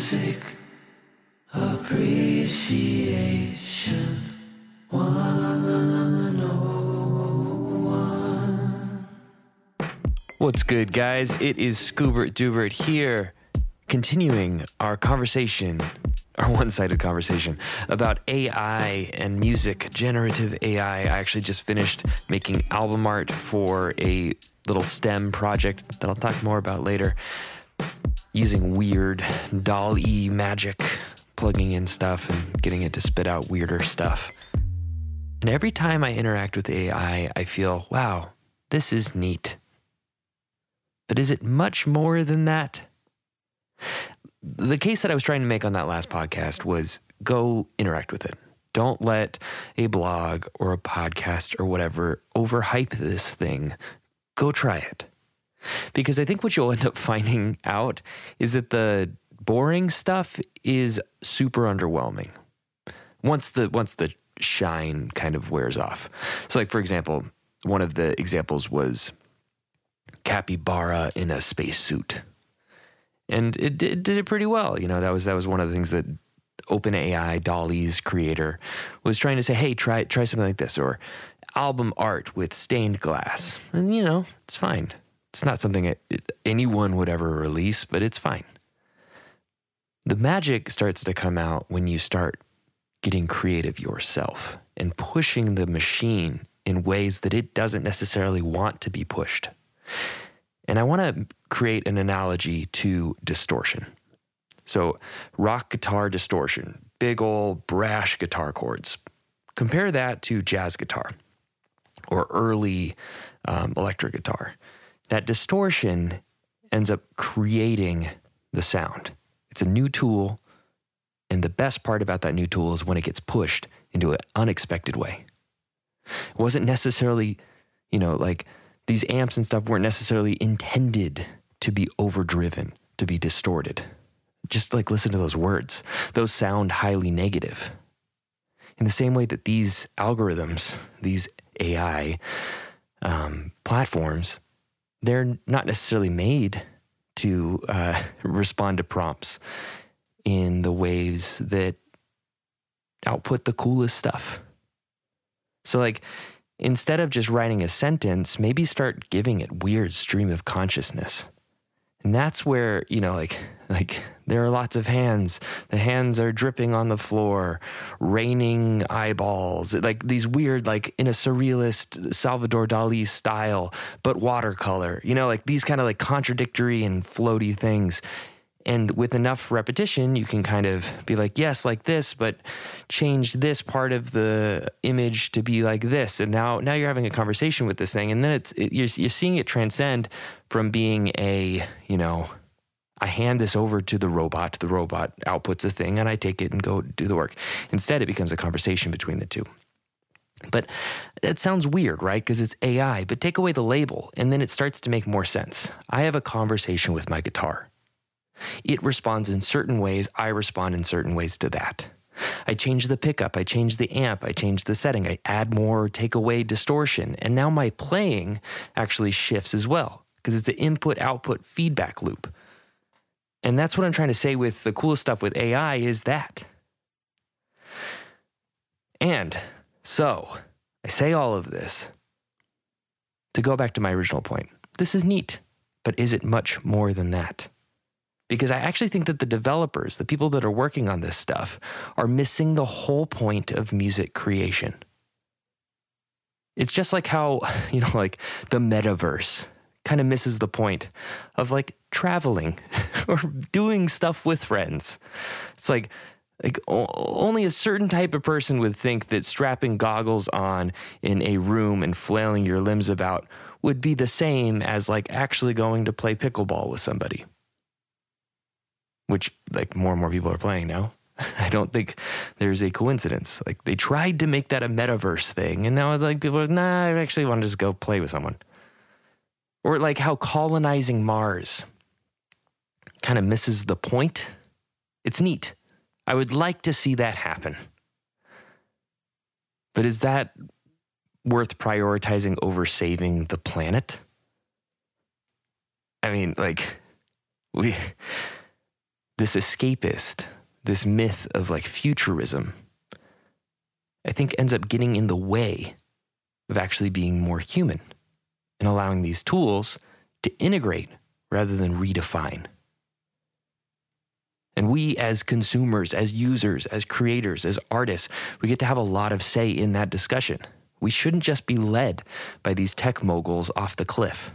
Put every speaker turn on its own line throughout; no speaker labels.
Music appreciation.
What's good, guys? It is Scoobert Doobert here, continuing our conversation, our one sided conversation about AI and music, generative AI. I actually just finished making album art for a little STEM project that I'll talk more about later, using weird doll E magic, plugging in stuff and getting it to spit out weirder stuff. And every time I interact with AI, I feel, wow, this is neat. But is it much more than that? The case that I was trying to make on that last podcast was go interact with it. Don't let a blog or a podcast or whatever overhype this thing. Go try it. Because I think what you'll end up finding out is that the boring stuff is super underwhelming. Once the once the shine kind of wears off. So like for example, one of the examples was capybara in a spacesuit. And it did, did it pretty well. You know, that was that was one of the things that OpenAI, DALL-E's creator, was trying to say, hey, try try something like this, or album art with stained glass. And you know, it's fine. It's not something anyone would ever release, but it's fine. The magic starts to come out when you start getting creative yourself and pushing the machine in ways that it doesn't necessarily want to be pushed. And I want to create an analogy to distortion. So, rock guitar distortion, big old brash guitar chords. Compare that to jazz guitar or early um, electric guitar. That distortion ends up creating the sound. It's a new tool. And the best part about that new tool is when it gets pushed into an unexpected way. It wasn't necessarily, you know, like these amps and stuff weren't necessarily intended to be overdriven, to be distorted. Just like listen to those words, those sound highly negative. In the same way that these algorithms, these AI um, platforms, they're not necessarily made to uh, respond to prompts in the ways that output the coolest stuff. So, like, instead of just writing a sentence, maybe start giving it weird stream of consciousness. And that's where, you know, like like there are lots of hands. The hands are dripping on the floor, raining eyeballs, like these weird, like in a surrealist Salvador Dali style, but watercolor, you know, like these kind of like contradictory and floaty things. And with enough repetition, you can kind of be like, yes, like this, but change this part of the image to be like this. And now, now you're having a conversation with this thing. And then it's, it, you're, you're seeing it transcend from being a, you know, I hand this over to the robot, the robot outputs a thing, and I take it and go do the work. Instead, it becomes a conversation between the two. But that sounds weird, right? Because it's AI, but take away the label, and then it starts to make more sense. I have a conversation with my guitar. It responds in certain ways, I respond in certain ways to that. I change the pickup, I change the amp, I change the setting, I add more, take away distortion, and now my playing actually shifts as well because it's an input output feedback loop. And that's what I'm trying to say with the coolest stuff with AI is that. And so, I say all of this to go back to my original point. This is neat, but is it much more than that? because I actually think that the developers, the people that are working on this stuff, are missing the whole point of music creation. It's just like how, you know, like the metaverse kind of misses the point of like traveling or doing stuff with friends. It's like, like only a certain type of person would think that strapping goggles on in a room and flailing your limbs about would be the same as like actually going to play pickleball with somebody which like more and more people are playing now. I don't think there's a coincidence. Like they tried to make that a metaverse thing, and now it's like people are nah. I actually want to just go play with someone. Or like how colonizing Mars kind of misses the point. It's neat. I would like to see that happen. But is that worth prioritizing over saving the planet? I mean, like we this escapist, this myth of like futurism, I think ends up getting in the way of actually being more human and allowing these tools to integrate rather than redefine. And we, as consumers, as users, as creators, as artists, we get to have a lot of say in that discussion. We shouldn't just be led by these tech moguls off the cliff.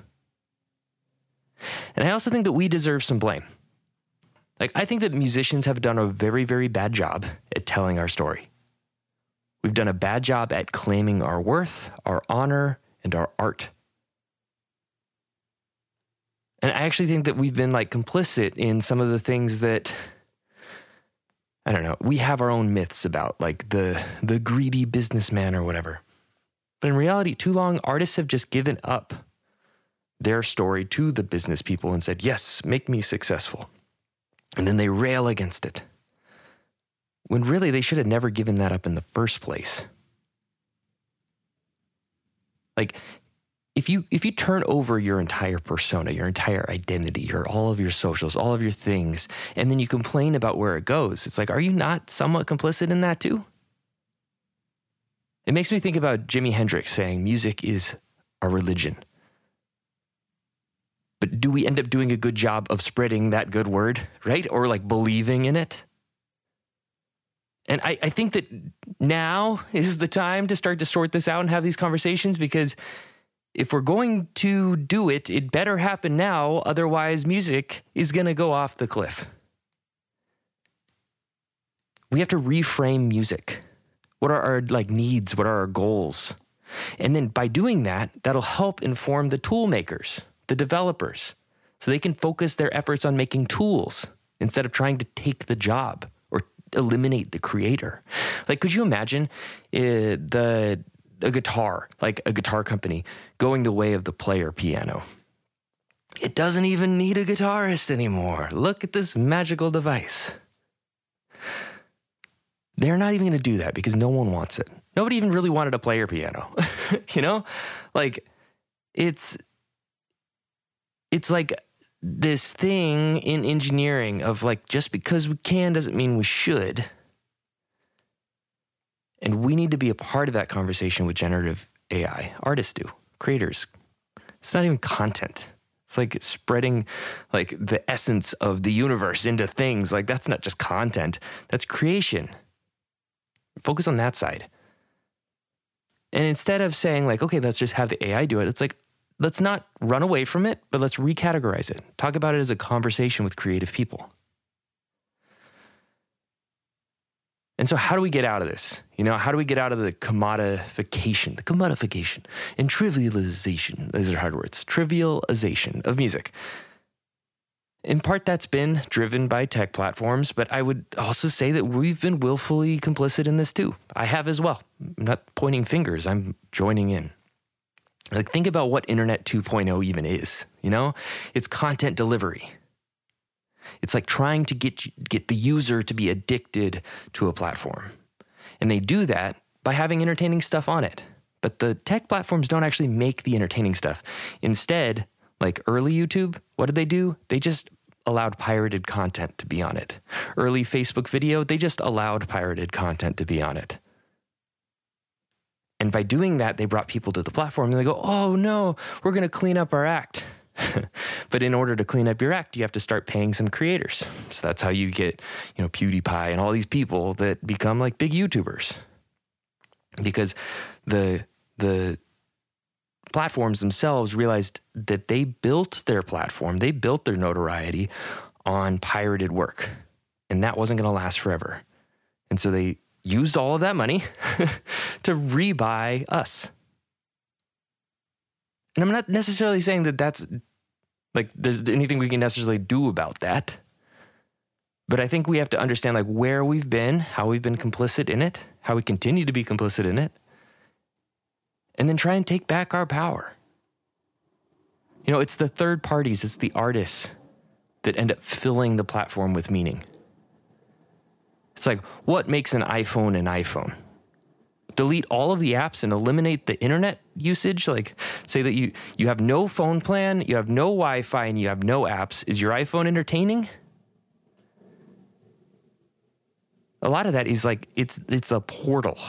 And I also think that we deserve some blame. Like, I think that musicians have done a very, very bad job at telling our story. We've done a bad job at claiming our worth, our honor, and our art. And I actually think that we've been like complicit in some of the things that I don't know. We have our own myths about like the the greedy businessman or whatever. But in reality, too long artists have just given up their story to the business people and said, "Yes, make me successful." And then they rail against it. When really they should have never given that up in the first place. Like if you if you turn over your entire persona, your entire identity, your all of your socials, all of your things, and then you complain about where it goes, it's like, are you not somewhat complicit in that too? It makes me think about Jimi Hendrix saying music is a religion. But do we end up doing a good job of spreading that good word, right? Or like believing in it? And I, I think that now is the time to start to sort this out and have these conversations because if we're going to do it, it better happen now. Otherwise, music is going to go off the cliff. We have to reframe music. What are our like needs? What are our goals? And then by doing that, that'll help inform the tool makers, the developers, so they can focus their efforts on making tools instead of trying to take the job or eliminate the creator. Like, could you imagine uh, the a guitar, like a guitar company, going the way of the player piano. It doesn't even need a guitarist anymore. Look at this magical device. They're not even going to do that because no one wants it. Nobody even really wanted a player piano. you know? Like it's it's like this thing in engineering of like just because we can doesn't mean we should. And we need to be a part of that conversation with generative AI. Artists do, creators. It's not even content. It's like spreading like the essence of the universe into things. Like that's not just content, that's creation. Focus on that side. And instead of saying like, okay, let's just have the AI do it, it's like, let's not run away from it, but let's recategorize it. Talk about it as a conversation with creative people. And so, how do we get out of this? You know, how do we get out of the commodification, the commodification and trivialization? These are hard words. Trivialization of music. In part, that's been driven by tech platforms, but I would also say that we've been willfully complicit in this too. I have as well. I'm not pointing fingers, I'm joining in. Like, think about what Internet 2.0 even is. You know, it's content delivery. It's like trying to get get the user to be addicted to a platform. And they do that by having entertaining stuff on it. But the tech platforms don't actually make the entertaining stuff. Instead, like early YouTube, what did they do? They just allowed pirated content to be on it. Early Facebook video, they just allowed pirated content to be on it. And by doing that, they brought people to the platform and they go, oh no, we're going to clean up our act. but in order to clean up your act, you have to start paying some creators. So that's how you get, you know, PewDiePie and all these people that become like big YouTubers. Because the the platforms themselves realized that they built their platform, they built their notoriety on pirated work. And that wasn't going to last forever. And so they used all of that money to rebuy us. And I'm not necessarily saying that that's like there's anything we can necessarily do about that. But I think we have to understand like where we've been, how we've been complicit in it, how we continue to be complicit in it, and then try and take back our power. You know, it's the third parties, it's the artists that end up filling the platform with meaning. It's like, what makes an iPhone an iPhone? Delete all of the apps and eliminate the internet usage like say that you you have no phone plan you have no wi-fi and you have no apps is your iphone entertaining a lot of that is like it's it's a portal.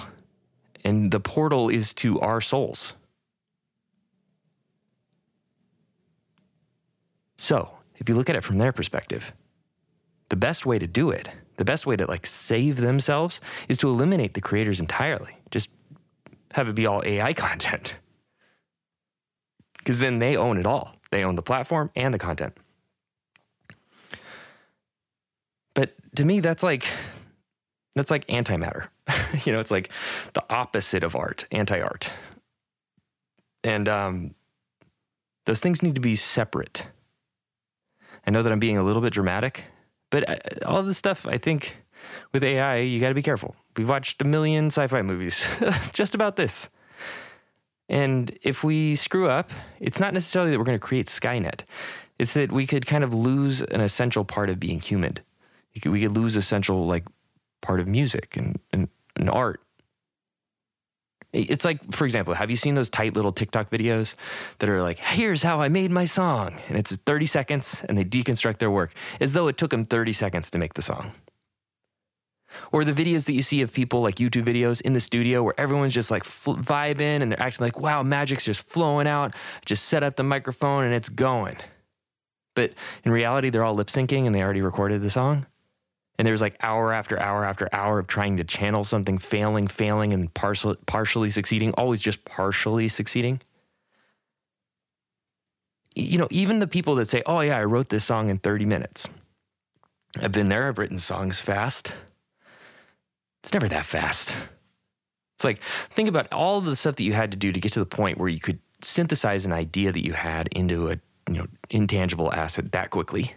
And the portal is to our souls. So, if you look at it from their perspective, the best way to do it, the best way to like save themselves is to eliminate the creators entirely. Just have it be all AI content. Because then they own it all. They own the platform and the content. But to me, that's like that's like antimatter. you know, it's like the opposite of art, anti-art. And um, those things need to be separate. I know that I'm being a little bit dramatic, but uh, all this stuff, I think, with AI, you got to be careful. We've watched a million sci-fi movies just about this. And if we screw up, it's not necessarily that we're going to create Skynet. It's that we could kind of lose an essential part of being human. Could, we could lose essential like part of music and, and, and art it's like, for example, have you seen those tight little TikTok videos that are like, here's how I made my song? And it's 30 seconds and they deconstruct their work as though it took them 30 seconds to make the song. Or the videos that you see of people like YouTube videos in the studio where everyone's just like fl- vibing and they're acting like, wow, magic's just flowing out. Just set up the microphone and it's going. But in reality, they're all lip syncing and they already recorded the song. And there's like hour after hour after hour of trying to channel something, failing, failing, and partial, partially succeeding, always just partially succeeding. You know, even the people that say, oh, yeah, I wrote this song in 30 minutes. I've been there, I've written songs fast. It's never that fast. It's like, think about all of the stuff that you had to do to get to the point where you could synthesize an idea that you had into a you know intangible asset that quickly.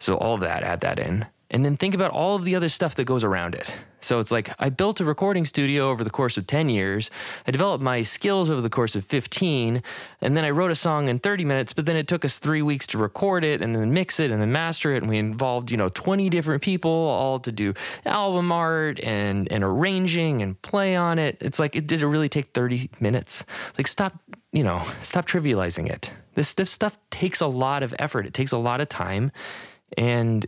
So all of that, add that in. And then think about all of the other stuff that goes around it. So it's like I built a recording studio over the course of 10 years. I developed my skills over the course of 15. And then I wrote a song in 30 minutes, but then it took us three weeks to record it and then mix it and then master it. And we involved, you know, 20 different people all to do album art and, and arranging and play on it. It's like, it did it really take 30 minutes? Like, stop, you know, stop trivializing it. This, this stuff takes a lot of effort, it takes a lot of time. And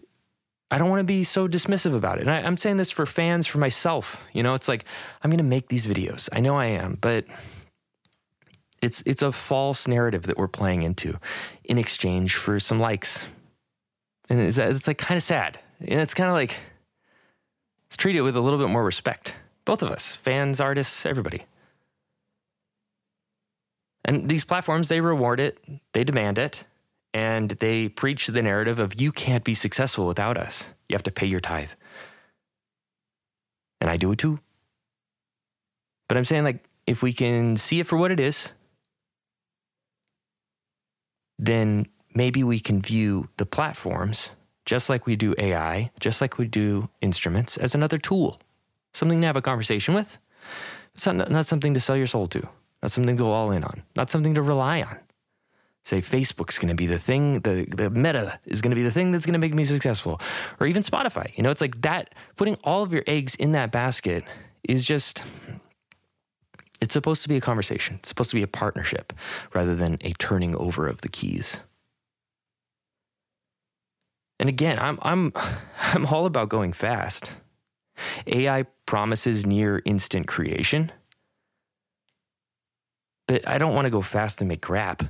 I don't want to be so dismissive about it. And I, am saying this for fans, for myself. You know, it's like I'm going to make these videos. I know I am, but it's it's a false narrative that we're playing into in exchange for some likes, and it's, it's like kind of sad. And it's kind of like let's treat it with a little bit more respect. Both of us, fans, artists, everybody. And these platforms, they reward it, they demand it, and they preach the narrative of you can't be successful without us. You have to pay your tithe. And I do it too. But I'm saying, like, if we can see it for what it is, then maybe we can view the platforms, just like we do AI, just like we do instruments, as another tool, something to have a conversation with. It's not, not something to sell your soul to, not something to go all in on, not something to rely on say Facebook's going to be the thing, the, the meta is going to be the thing that's going to make me successful, or even Spotify. You know, it's like that, putting all of your eggs in that basket is just, it's supposed to be a conversation. It's supposed to be a partnership rather than a turning over of the keys. And again, I'm, I'm, I'm all about going fast. AI promises near instant creation, but I don't want to go fast and make crap.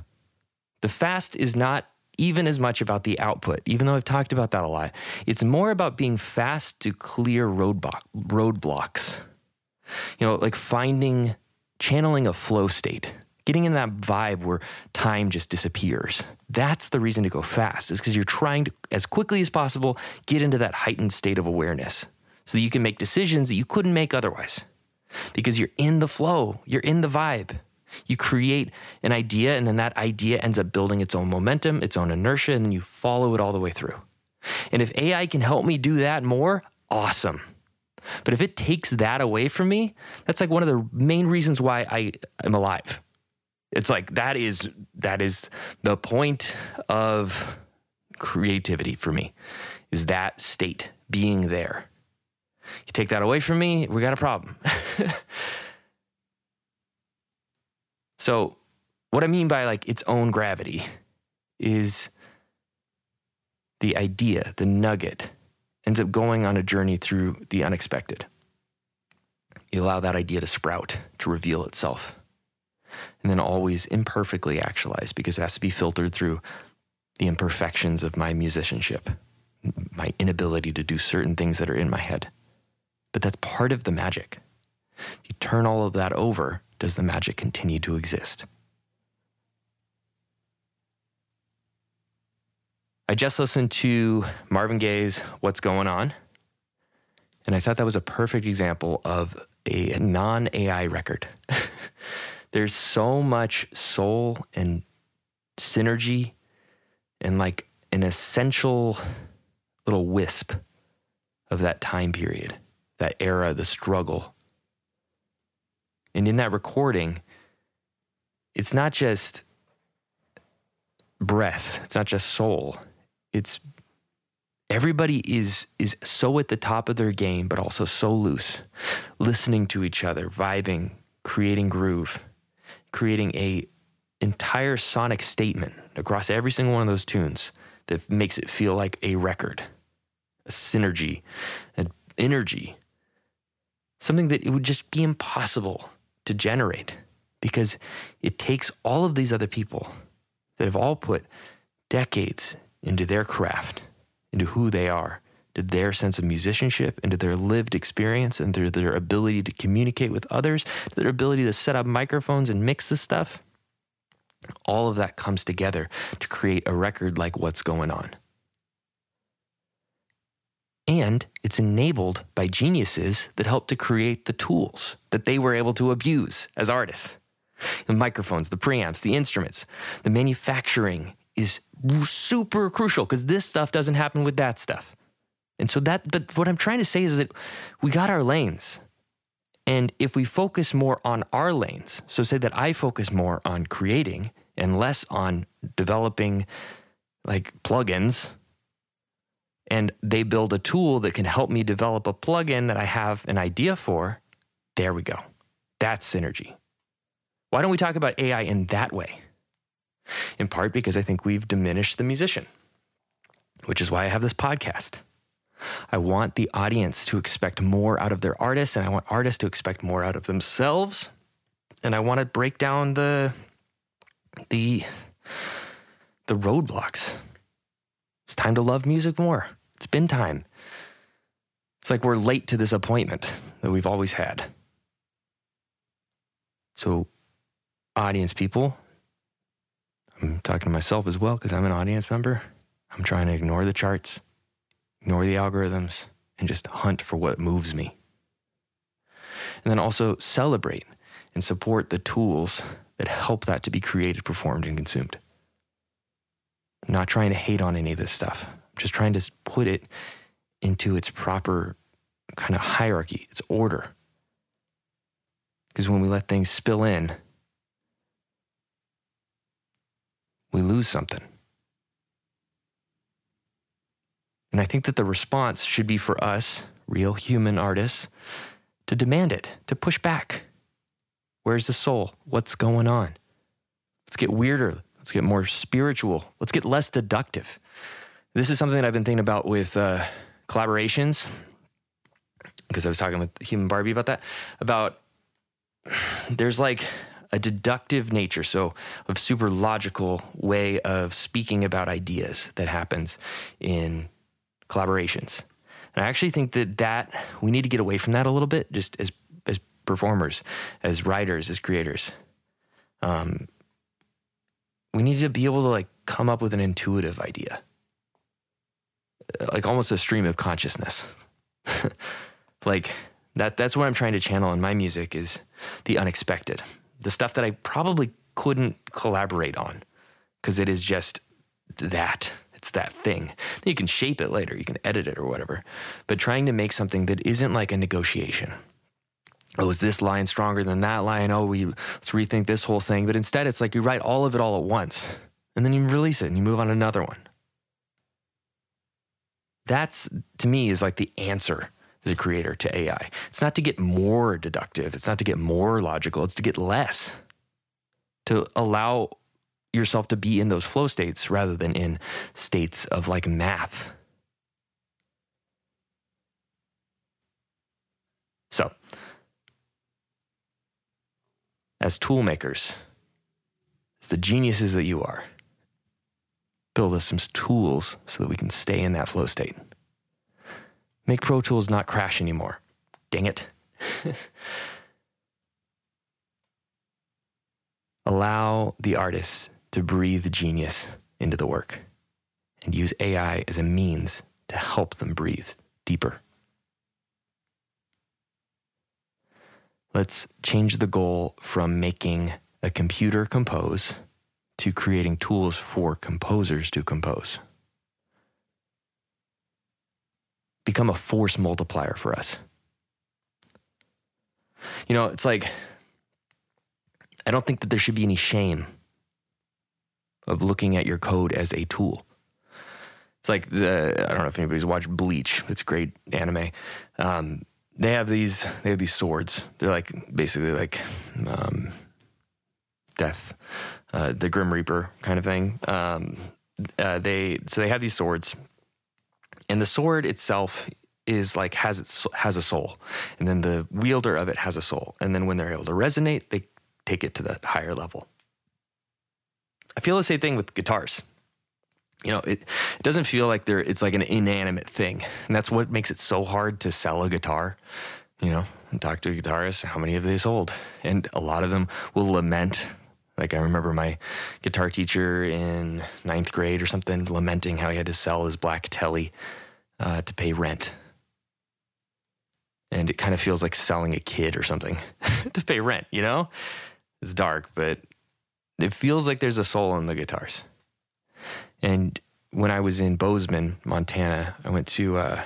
The fast is not even as much about the output, even though I've talked about that a lot. It's more about being fast to clear roadblock, roadblocks. You know, like finding, channeling a flow state, getting in that vibe where time just disappears. That's the reason to go fast, is because you're trying to, as quickly as possible, get into that heightened state of awareness so that you can make decisions that you couldn't make otherwise. Because you're in the flow, you're in the vibe. You create an idea, and then that idea ends up building its own momentum, its own inertia, and then you follow it all the way through. And if AI can help me do that more, awesome. But if it takes that away from me, that's like one of the main reasons why I am alive. It's like that is that is the point of creativity for me is that state being there. You take that away from me, we got a problem. So, what I mean by like its own gravity is the idea, the nugget. ends up going on a journey through the unexpected. You allow that idea to sprout, to reveal itself, and then always imperfectly actualize because it has to be filtered through the imperfections of my musicianship, my inability to do certain things that are in my head. But that's part of the magic. You turn all of that over, does the magic continue to exist? I just listened to Marvin Gaye's What's Going On, and I thought that was a perfect example of a non AI record. There's so much soul and synergy and like an essential little wisp of that time period, that era, the struggle. And in that recording, it's not just breath, it's not just soul, it's everybody is is so at the top of their game but also so loose listening to each other vibing creating groove creating a entire sonic statement across every single one of those tunes that makes it feel like a record a synergy an energy. Something that it would just be impossible to generate because it takes all of these other people that have all put decades into their craft, into who they are, to their sense of musicianship, into their lived experience, and into their ability to communicate with others, to their ability to set up microphones and mix this stuff. All of that comes together to create a record like What's Going On. And it's enabled by geniuses that helped to create the tools that they were able to abuse as artists the microphones, the preamps, the instruments, the manufacturing is super crucial because this stuff doesn't happen with that stuff. And so that, but what I'm trying to say is that we got our lanes. And if we focus more on our lanes, so say that I focus more on creating and less on developing like plugins, and they build a tool that can help me develop a plugin that I have an idea for, there we go. That's synergy. Why don't we talk about AI in that way? in part because I think we've diminished the musician, which is why I have this podcast. I want the audience to expect more out of their artists, and I want artists to expect more out of themselves. And I want to break down the the the roadblocks. It's time to love music more. It's been time. It's like we're late to this appointment that we've always had. So, audience people, I'm talking to myself as well because I'm an audience member. I'm trying to ignore the charts, ignore the algorithms, and just hunt for what moves me. And then also celebrate and support the tools that help that to be created, performed, and consumed. I'm not trying to hate on any of this stuff. Just trying to put it into its proper kind of hierarchy, its order. Because when we let things spill in, we lose something. And I think that the response should be for us, real human artists, to demand it, to push back. Where's the soul? What's going on? Let's get weirder. Let's get more spiritual. Let's get less deductive. This is something that I've been thinking about with uh, collaborations, because I was talking with Human Barbie about that. About there's like a deductive nature, so a super logical way of speaking about ideas that happens in collaborations. And I actually think that that we need to get away from that a little bit, just as as performers, as writers, as creators. Um, we need to be able to like come up with an intuitive idea, like almost a stream of consciousness. like that. That's what I'm trying to channel in my music is the unexpected the stuff that I probably couldn't collaborate on because it is just that. It's that thing. You can shape it later, you can edit it or whatever. But trying to make something that isn't like a negotiation. Oh, is this line stronger than that line? Oh, we let's rethink this whole thing. But instead, it's like you write all of it all at once, and then you release it and you move on another one. That's to me is like the answer as a creator to AI. It's not to get more deductive, it's not to get more logical, it's to get less, to allow yourself to be in those flow states rather than in states of like math. So, as tool makers, as the geniuses that you are, build us some tools so that we can stay in that flow state. Make Pro Tools not crash anymore. Dang it. Allow the artists to breathe genius into the work and use AI as a means to help them breathe deeper. Let's change the goal from making a computer compose to creating tools for composers to compose. Become a force multiplier for us. You know, it's like, I don't think that there should be any shame of looking at your code as a tool. It's like the I don't know if anybody's watched Bleach. It's a great anime. Um, they have these they have these swords. They're like basically like um, death, uh, the Grim Reaper kind of thing. Um, uh, they so they have these swords, and the sword itself is like has its has a soul, and then the wielder of it has a soul, and then when they're able to resonate, they take it to that higher level. I feel the same thing with guitars you know, it, it doesn't feel like there it's like an inanimate thing. And that's what makes it so hard to sell a guitar. You know, talk to a guitarist, how many have they sold? And a lot of them will lament. Like I remember my guitar teacher in ninth grade or something lamenting how he had to sell his black Tele uh, to pay rent. And it kind of feels like selling a kid or something to pay rent, you know? It's dark, but it feels like there's a soul in the guitars. And when I was in Bozeman, Montana, I went to a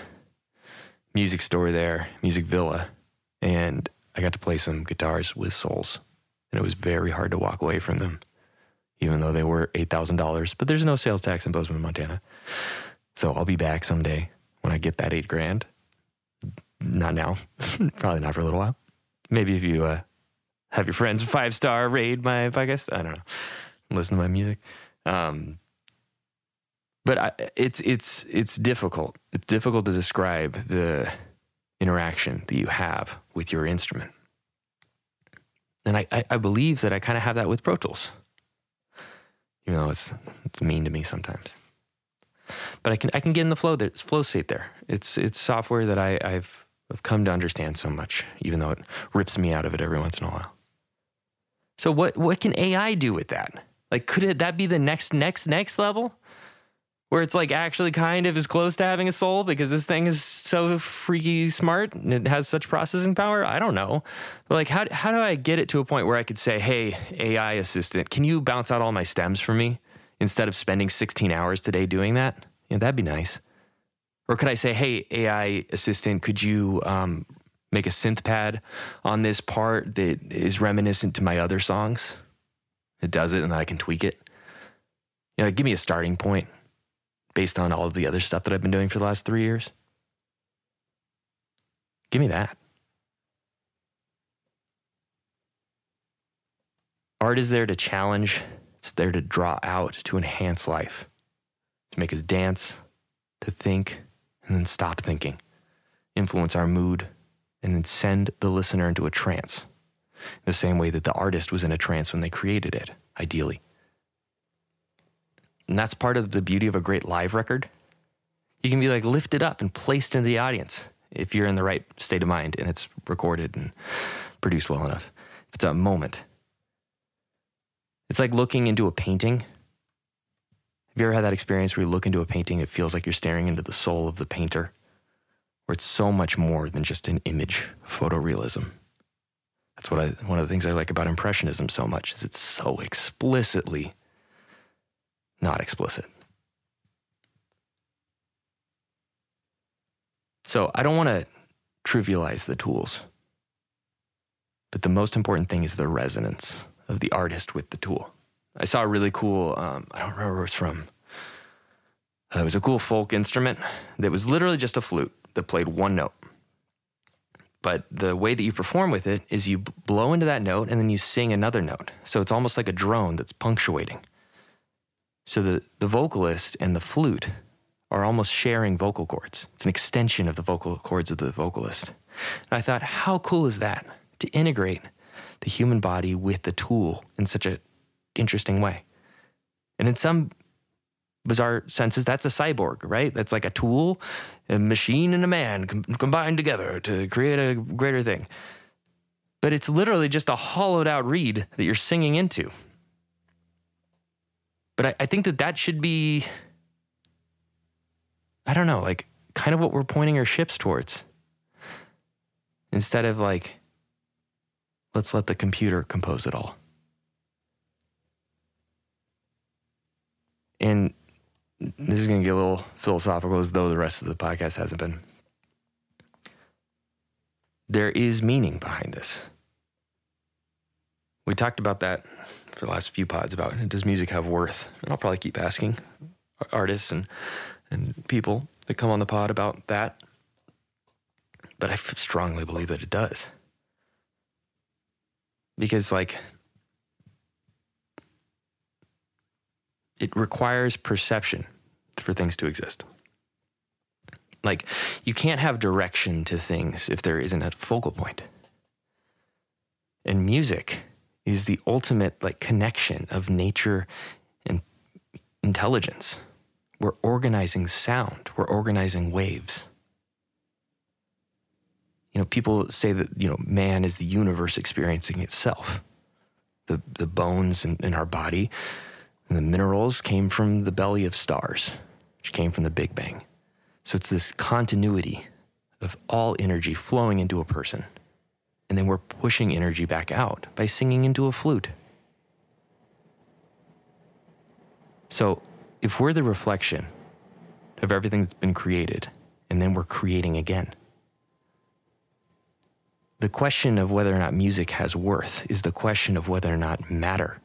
music store there, Music Villa, and I got to play some guitars with souls. And it was very hard to walk away from them, even though they were $8,000. But there's no sales tax in Bozeman, Montana. So I'll be back someday when I get that eight grand. Not now, probably not for a little while. Maybe if you uh, have your friends five star raid my podcast, I don't know, listen to my music. Um, but I, it's it's it's difficult. It's difficult to describe the interaction that you have with your instrument. And I, I, I believe that I kind of have that with Pro Tools, even though it's it's mean to me sometimes. But I can I can get in the flow there's flow state there. It's it's software that I, I've I've come to understand so much, even though it rips me out of it every once in a while. So what what can AI do with that? Like could it that be the next next next level? Where it's like actually kind of as close to having a soul because this thing is so freaky smart and it has such processing power. I don't know. But like how how do I get it to a point where I could say, "Hey, AI assistant, can you bounce out all my stems for me instead of spending 16 hours today doing that?" Yeah, that'd be nice. Or could I say, "Hey, AI assistant, could you um, make a synth pad on this part that is reminiscent to my other songs?" It does it, and then I can tweak it. You know, give me a starting point based on all of the other stuff that I've been doing for the last three years? Give me that. Art is there to challenge, it's there to draw out, to enhance life, to make us dance, to think, and then stop thinking, influence our mood, and then send the listener into a trance, the same way that the artist was in a trance when they created it, ideally. And that's part of the beauty of a great live record. You can be like lifted up and placed into the audience if you're in the right state of mind and it's recorded and produced well enough. If it's a moment. It's like looking into a painting. Have you ever had that experience where you look into a painting, it feels like you're staring into the soul of the painter, where it's so much more than just an image, photorealism. That's what I, one of the things I like about Impressionism so much is it's so explicitly not explicit. So I don't want to trivialize the tools, but the most important thing is the resonance of the artist with the tool. I saw a really cool, um, I don't remember where it's from. Uh, it was a cool folk instrument that was literally just a flute that played one note. But the way that you perform with it is you blow into that note and then you sing another note. So it's almost like a drone that's punctuating. So the, the vocalist and the flute are almost sharing vocal cords. It's an extension of the vocal cords of the vocalist. And I thought, how cool is that to integrate the human body with the tool in such a interesting way. And in some bizarre senses, that's a cyborg, right? That's like a tool, a machine, and a man com- combined together to create a greater thing. But it's literally just a hollowed out reed that you're singing into. But I, I think that that should be, I don't know, like kind of what we're pointing our ships towards. Instead of like, let's let the computer compose it all. And this is going to get a little philosophical as though the rest of the podcast hasn't been. There is meaning behind this. We talked about that for the last few pods about does music have worth? And I'll probably keep asking artists and, and people that come on the pod about that. But I strongly believe that it does. Because, like, it requires perception for things to exist. Like, you can't have direction to things if there isn't a focal point. And music is the ultimate like connection of nature and intelligence. We're organizing sound, we're organizing waves. You know, people say that, you know, man is the universe experiencing itself. The, the bones in, in our body and the minerals came from the belly of stars, which came from the Big Bang. So it's this continuity of all energy flowing into a person. And then we're pushing energy back out by singing into a flute. So if we're the reflection of everything that's been created, and then we're creating again, the question of whether or not music has worth is the question of whether or not matter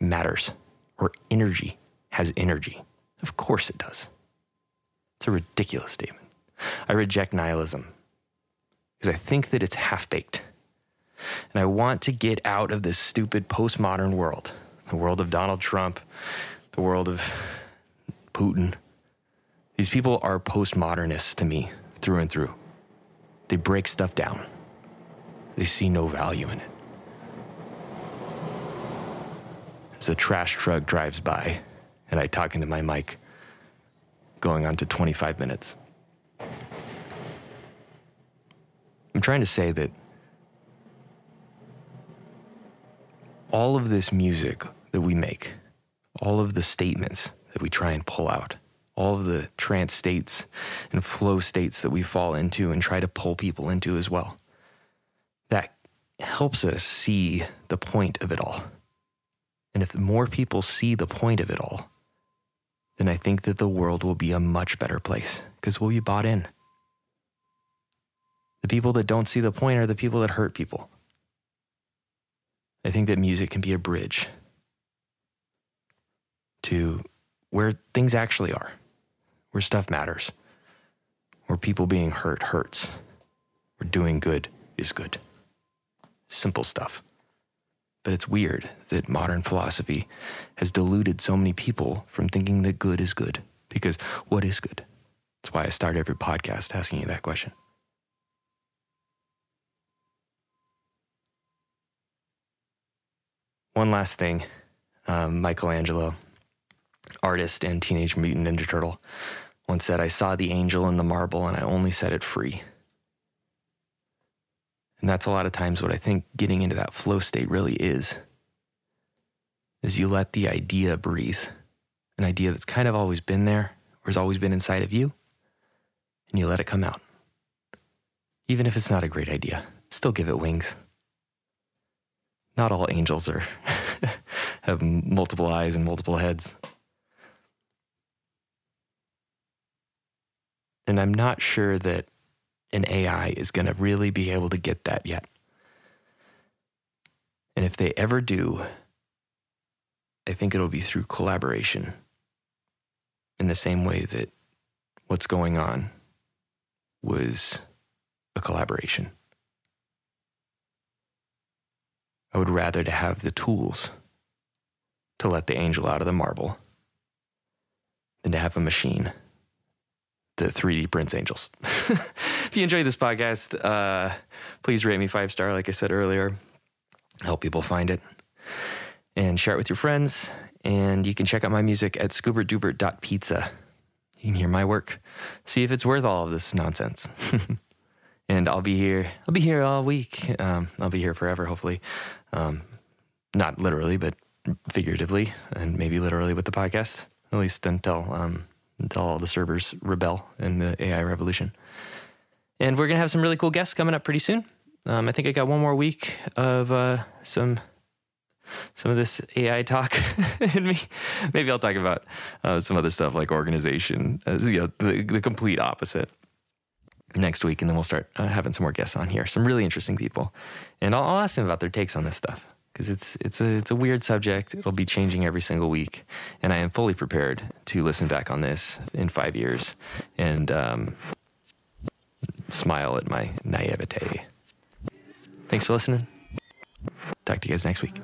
matters or energy has energy. Of course it does. It's a ridiculous statement. I reject nihilism because I think that it's half baked. And I want to get out of this stupid postmodern world the world of Donald Trump, the world of Putin. These people are postmodernists to me through and through. They break stuff down, they see no value in it. as a trash truck drives by and I talk into my mic, going on to 25 minutes. I'm trying to say that all of this music that we make, all of the statements that we try and pull out, all of the trance states and flow states that we fall into and try to pull people into as well, that helps us see the point of it all. And if more people see the point of it all, then I think that the world will be a much better place because we'll be bought in. The people that don't see the point are the people that hurt people. I think that music can be a bridge to where things actually are, where stuff matters, where people being hurt hurts, where doing good is good. Simple stuff. But it's weird that modern philosophy has deluded so many people from thinking that good is good. Because what is good? That's why I start every podcast asking you that question. One last thing um, Michelangelo, artist and Teenage Mutant Ninja Turtle, once said, I saw the angel in the marble and I only set it free. And that's a lot of times what I think getting into that flow state really is. Is you let the idea breathe. An idea that's kind of always been there or has always been inside of you, and you let it come out. Even if it's not a great idea, still give it wings. Not all angels are have multiple eyes and multiple heads. And I'm not sure that an AI is going to really be able to get that yet. And if they ever do, I think it'll be through collaboration in the same way that what's going on was a collaboration. I would rather to have the tools to let the angel out of the marble than to have a machine that 3D prints angels. if you enjoyed this podcast, uh, please rate me five star, like I said earlier. help people find it, and share it with your friends. And you can check out my music at scoobertdoobert.pizza. You can hear my work, see if it's worth all of this nonsense. and I'll be here. I'll be here all week. Um, I'll be here forever, hopefully. Um, not literally, but figuratively, and maybe literally with the podcast, at least until um, until all the servers rebel in the AI revolution. And we're gonna have some really cool guests coming up pretty soon. Um, I think I got one more week of uh, some some of this AI talk in me. Maybe I'll talk about uh, some other stuff like organization, uh, you know, the, the complete opposite next week, and then we'll start uh, having some more guests on here. Some really interesting people, and I'll, I'll ask them about their takes on this stuff because it's it's a it's a weird subject. It'll be changing every single week, and I am fully prepared to listen back on this in five years and um, smile at my naivete. Thanks for listening. Talk to you guys next week.